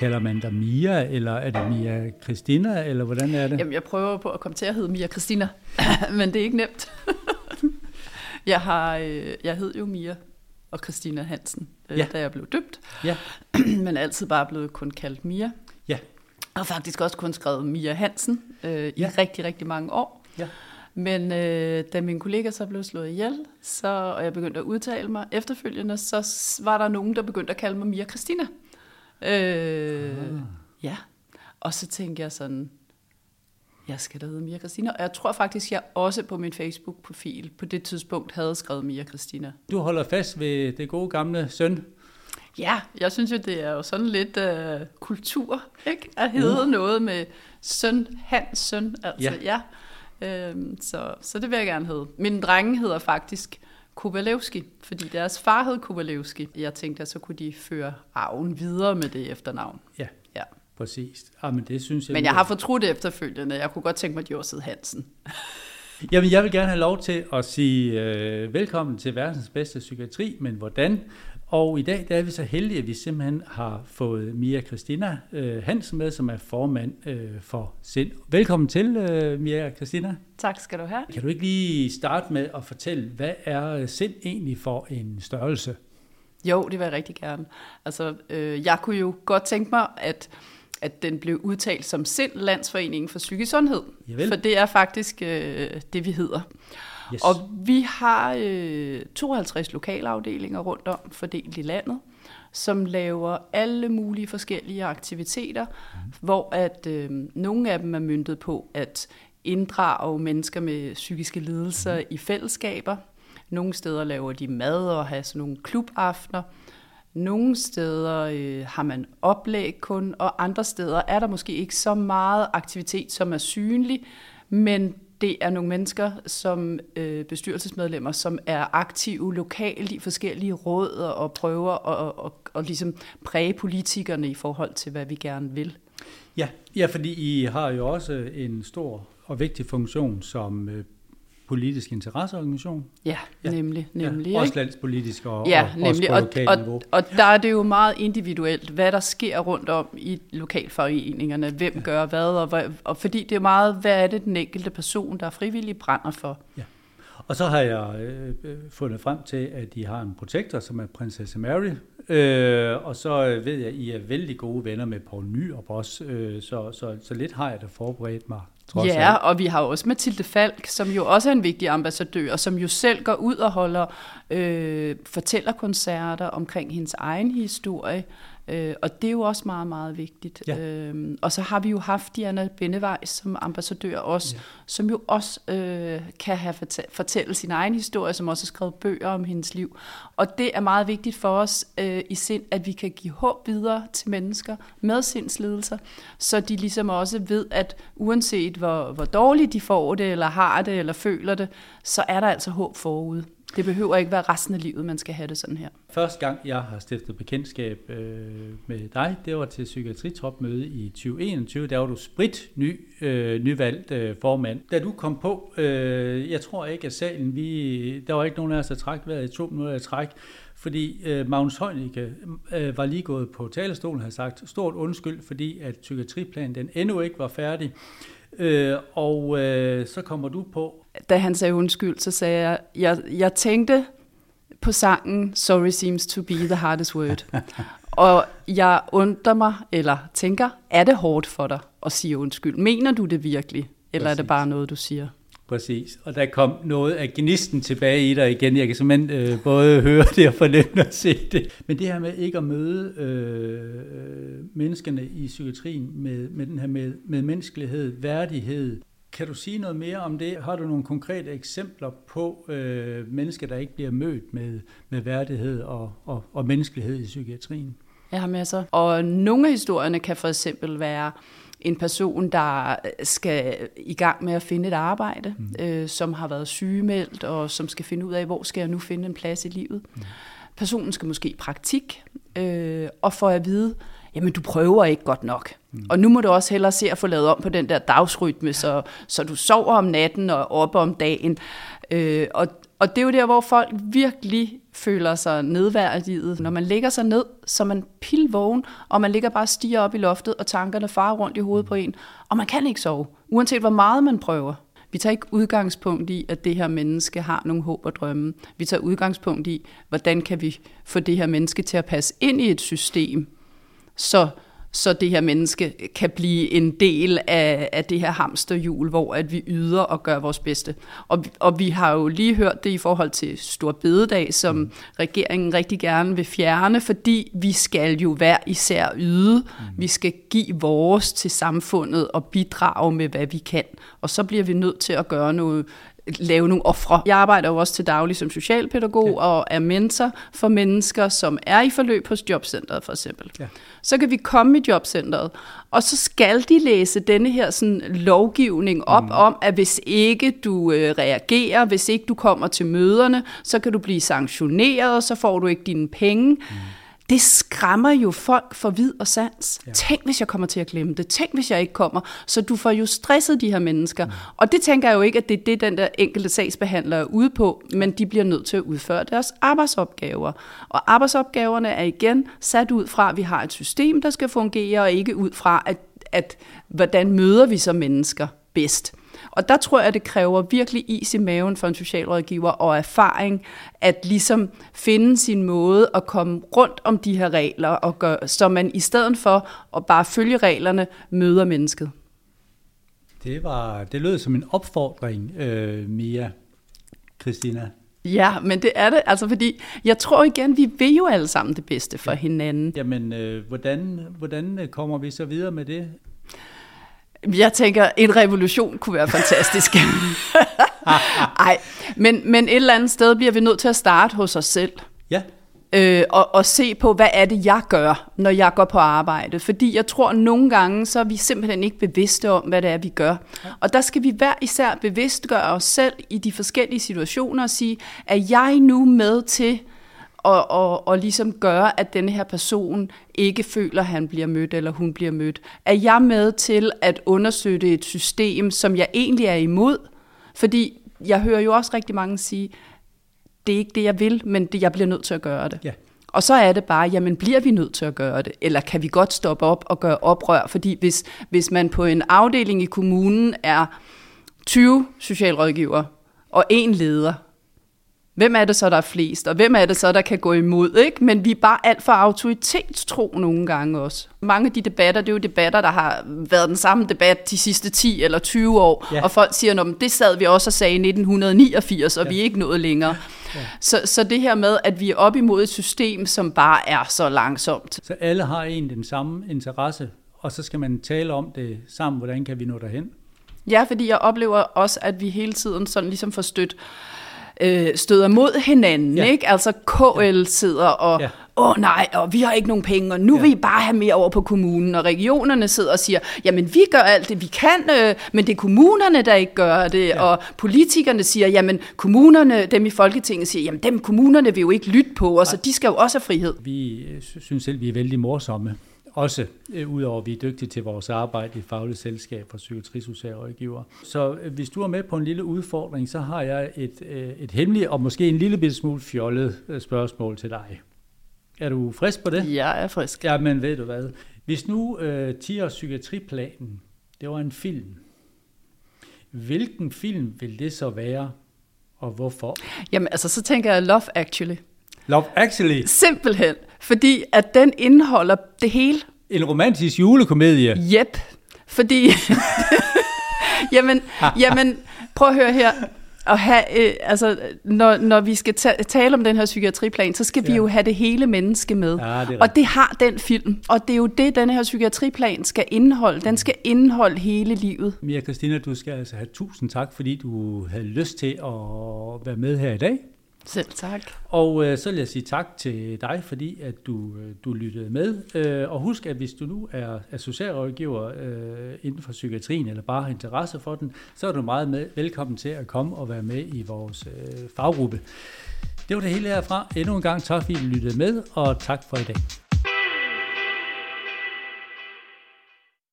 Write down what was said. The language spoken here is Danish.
kalder man dig Mia, eller er det Mia Christina, eller hvordan er det? Jamen, jeg prøver på at komme til at hedde Mia Christina, men det er ikke nemt. jeg, har, øh, jeg hed jo Mia og Christina Hansen, øh, ja. da jeg blev døbt, Ja, men altid bare blevet kun kaldt Mia. ja, Og faktisk også kun skrevet Mia Hansen øh, i Ja. rigtig, rigtig mange år. ja. Men øh, da min kollega så blev slået ihjel, så, og jeg begyndte at udtale mig efterfølgende, så var der nogen, der begyndte at kalde mig Mia Christina. Øh, ah. Ja, og så tænkte jeg sådan, jeg skal da hedde Mia Christina. Og jeg tror faktisk, jeg også på min Facebook-profil på det tidspunkt havde skrevet Mia Christina. Du holder fast ved det gode gamle søn. Ja, jeg synes jo, det er jo sådan lidt øh, kultur, ikke? At hedde uh. noget med søn, hans søn, altså ja. ja. Øhm, så, så det vil jeg gerne hedde. Min drenge hedder faktisk Kovalevski, fordi deres far hed Kovalevski. Jeg tænkte, at så kunne de føre arven videre med det efternavn. Ja, Ja. præcis. Ah, men det synes jeg... Men jeg har fortrudt efterfølgende. Jeg kunne godt tænke mig, at de var hed Hansen. Jamen, jeg vil gerne have lov til at sige øh, velkommen til verdens bedste psykiatri, men hvordan? Og i dag der er vi så heldige, at vi simpelthen har fået Mia Christina øh, Hansen med, som er formand øh, for SIND. Velkommen til, øh, Mia Christina. Tak skal du have. Kan du ikke lige starte med at fortælle, hvad er SIND egentlig for en størrelse? Jo, det vil jeg rigtig gerne. Altså, øh, jeg kunne jo godt tænke mig, at, at den blev udtalt som SIND, Landsforeningen for Psykisk Sundhed. Javel. For det er faktisk øh, det, vi hedder. Yes. Og vi har øh, 52 lokalafdelinger rundt om, fordelt i landet, som laver alle mulige forskellige aktiviteter, mm. hvor at øh, nogle af dem er myndet på at inddrage mennesker med psykiske lidelser mm. i fællesskaber. Nogle steder laver de mad og har sådan nogle klubaftener. Nogle steder øh, har man oplæg kun, og andre steder er der måske ikke så meget aktivitet, som er synlig, men det er nogle mennesker som øh, bestyrelsesmedlemmer, som er aktive lokalt i forskellige råd og prøver at, og, og at ligesom præge politikerne i forhold til, hvad vi gerne vil. Ja, ja, fordi I har jo også en stor og vigtig funktion som øh, politisk interesseorganisation. Ja, Ja. nemlig. nemlig ja, også landspolitisk og, Ja, og også nemlig. på Og, lokalt niveau. og, og der er det jo meget individuelt, hvad der sker rundt om i lokalforeningerne, hvem ja. gør hvad, og, hvad, og fordi det er meget, hvad er det den enkelte person, der er frivillig brænder for. Og så har jeg øh, øh, fundet frem til, at I har en protektor, som er prinsesse Mary. Øh, og så øh, ved jeg, at I er vældig gode venner med Poul Nyrup også. Øh, så, så, så lidt har jeg da forberedt mig. Trods Ja, alt. og vi har også Mathilde Falk, som jo også er en vigtig ambassadør, og som jo selv går ud og holder øh, fortællerkoncerter omkring hendes egen historie. Øh, og det er jo også meget, meget vigtigt. Ja. Øh, og så har vi jo haft Diana Bennevej som ambassadør også, ja. som jo også øh, kan have fortæ- fortælle sin egen historie, som også har skrevet bøger om hendes liv. Og det er meget vigtigt for os øh, i sind, at vi kan give håb videre til mennesker med sindslidelser, så de ligesom også ved, at uanset hvor, hvor dårligt de får det, eller har det, eller føler det, så er der altså håb forude. Det behøver ikke være resten af livet, man skal have det sådan her. Første gang, jeg har stiftet bekendtskab øh, med dig, det var til psykiatritopmøde i 2021. Der var du sprit ny, øh, nyvalgt øh, formand. Da du kom på, øh, jeg tror ikke, at salen, vi, der var ikke nogen af os, der træk vejret i to minutter i træk, fordi øh, Magnus Heunicke øh, var lige gået på talerstolen og havde sagt stort undskyld, fordi at psykiatriplanen den endnu ikke var færdig. Øh, og øh, så kommer du på, Da han sagde undskyld, så sagde jeg, jeg, jeg tænkte på sangen Sorry seems to be the hardest word. Og jeg undrer mig, eller tænker, er det hårdt for dig at sige undskyld? Mener du det virkelig? Eller er det Præcis. bare noget, du siger? Præcis, og der kom noget af gnisten tilbage i dig igen. Jeg kan simpelthen øh, både høre det og fornemme og se det. Men det her med ikke at møde øh, menneskene i psykiatrien med, med den her med, med menneskelighed, værdighed. Kan du sige noget mere om det? Har du nogle konkrete eksempler på øh, mennesker, der ikke bliver mødt med, med værdighed og, og, og menneskelighed i psykiatrien? Jeg har masser. Og nogle af historierne kan for eksempel være en person, der skal i gang med at finde et arbejde, mm. øh, som har været sygemeldt, og som skal finde ud af, hvor skal jeg nu finde en plads i livet. Mm. Personen skal måske i praktik, øh, og får at vide, jamen du prøver ikke godt nok. Mm. Og nu må du også hellere se at få lavet om på den der dagsrytme, så, så du sover om natten og oppe om dagen. Øh, og, og det er jo der, hvor folk virkelig føler sig nedværdiget. Når man ligger sig ned, så man pilvågen, og man ligger bare og stiger op i loftet, og tankerne farer rundt i hovedet på en, og man kan ikke sove, uanset hvor meget man prøver. Vi tager ikke udgangspunkt i, at det her menneske har nogle håb og drømme. Vi tager udgangspunkt i, hvordan kan vi få det her menneske til at passe ind i et system, så så det her menneske kan blive en del af, af det her hamsterhjul, hvor at vi yder og gør vores bedste. Og, og vi har jo lige hørt det i forhold til Stor Bededag, som mm. regeringen rigtig gerne vil fjerne, fordi vi skal jo hver især yde. Mm. Vi skal give vores til samfundet og bidrage med, hvad vi kan. Og så bliver vi nødt til at gøre noget, lave nogle ofre. Jeg arbejder jo også til daglig som socialpædagog ja. og er mentor for mennesker, som er i forløb hos jobcentret for eksempel. Ja. Så kan vi komme i jobcentret, og så skal de læse denne her sådan, lovgivning op mm. om, at hvis ikke du øh, reagerer, hvis ikke du kommer til møderne, så kan du blive sanktioneret, og så får du ikke dine penge. Mm det skræmmer jo folk for vid og sans. Ja. Tænk, hvis jeg kommer til at glemme det. Tænk, hvis jeg ikke kommer. Så du får jo stresset de her mennesker. Mm. Og det tænker jeg jo ikke, at det er det, den der enkelte sagsbehandler er ude på, men de bliver nødt til at udføre deres arbejdsopgaver. Og arbejdsopgaverne er igen sat ud fra, at vi har et system, der skal fungere, og ikke ud fra, at, at hvordan møder vi så mennesker bedst. Og der tror jeg, det kræver virkelig is i maven for en socialrådgiver og erfaring, at ligesom finde sin måde at komme rundt om de her regler, og gøre, så man i stedet for at bare følge reglerne, møder mennesket. Det, var, det lød som en opfordring, øh, Mia, Christina. Ja, men det er det, altså fordi jeg tror igen, vi vil jo alle sammen det bedste for hinanden. Jamen, øh, hvordan, hvordan kommer vi så videre med det? Jeg tænker, en revolution kunne være fantastisk. Ej, men, men et eller andet sted bliver vi nødt til at starte hos os selv. Ja. Øh, og, og se på, hvad er det, jeg gør, når jeg går på arbejde. Fordi jeg tror, at nogle gange, så er vi simpelthen ikke bevidste om, hvad det er, vi gør. Ja. Og der skal vi hver især bevidstgøre os selv i de forskellige situationer og sige, er jeg nu med til og, og, og ligesom gøre, at denne her person ikke føler, at han bliver mødt eller hun bliver mødt. Er jeg med til at understøtte et system, som jeg egentlig er imod? Fordi jeg hører jo også rigtig mange sige, det er ikke det, jeg vil, men det, jeg bliver nødt til at gøre det. Ja. Og så er det bare, jamen bliver vi nødt til at gøre det? Eller kan vi godt stoppe op og gøre oprør? Fordi hvis, hvis man på en afdeling i kommunen er 20 socialrådgiver og en leder, Hvem er det så, der er flest, og hvem er det så, der kan gå imod? Ikke? Men vi er bare alt for autoritetstro nogle gange også. Mange af de debatter, det er jo debatter, der har været den samme debat de sidste 10 eller 20 år, ja. og folk siger, at det sad vi også og sagde i 1989, og ja. vi er ikke nået længere. Ja. Så, så det her med, at vi er op imod et system, som bare er så langsomt. Så alle har en den samme interesse, og så skal man tale om det sammen, hvordan kan vi nå derhen? Ja, fordi jeg oplever også, at vi hele tiden sådan ligesom får stødt øh, støder mod hinanden. Ja. Ikke? Altså KL ja. sidder og, ja. åh nej, og vi har ikke nogen penge, og nu ja. vil I bare have mere over på kommunen. Og regionerne sidder og siger, jamen vi gør alt det, vi kan, øh, men det er kommunerne, der ikke gør det. Ja. Og politikerne siger, jamen kommunerne, dem i Folketinget siger, jamen dem kommunerne vil jo ikke lytte på os, og de skal jo også have frihed. Vi øh, synes selv, vi er vældig morsomme også øh, udover at vi er dygtige til vores arbejde i fagligt selskab for psykiatrisocialrådgiver. Så øh, hvis du er med på en lille udfordring, så har jeg et, øh, et hemmeligt og måske en lille smule fjollet øh, spørgsmål til dig. Er du frisk på det? Jeg er frisk. Ja, men ved du hvad? Hvis nu øh, 10 års psykiatriplanen, det var en film, hvilken film vil det så være, og hvorfor? Jamen altså, så tænker jeg Love Actually. Love Actually? Simpelthen. Fordi at den indeholder det hele. En romantisk julekomedie? Jep. Fordi... jamen, jamen, prøv at høre her. Og have, øh, altså, når, når vi skal ta- tale om den her psykiatriplan, så skal vi ja. jo have det hele menneske med. Ja, det og det har den film. Og det er jo det, den her psykiatriplan skal indeholde. Den skal indeholde hele livet. Mia Christina, du skal altså have tusind tak, fordi du havde lyst til at være med her i dag. Selv tak. Og øh, så vil jeg sige tak til dig, fordi at du, øh, du lyttede med. Øh, og husk, at hvis du nu er, er socialrådgiver øh, inden for psykiatrien, eller bare har interesse for den, så er du meget med, velkommen til at komme og være med i vores øh, faggruppe. Det var det hele herfra. Endnu en gang tak, fordi du lyttede med, og tak for i dag.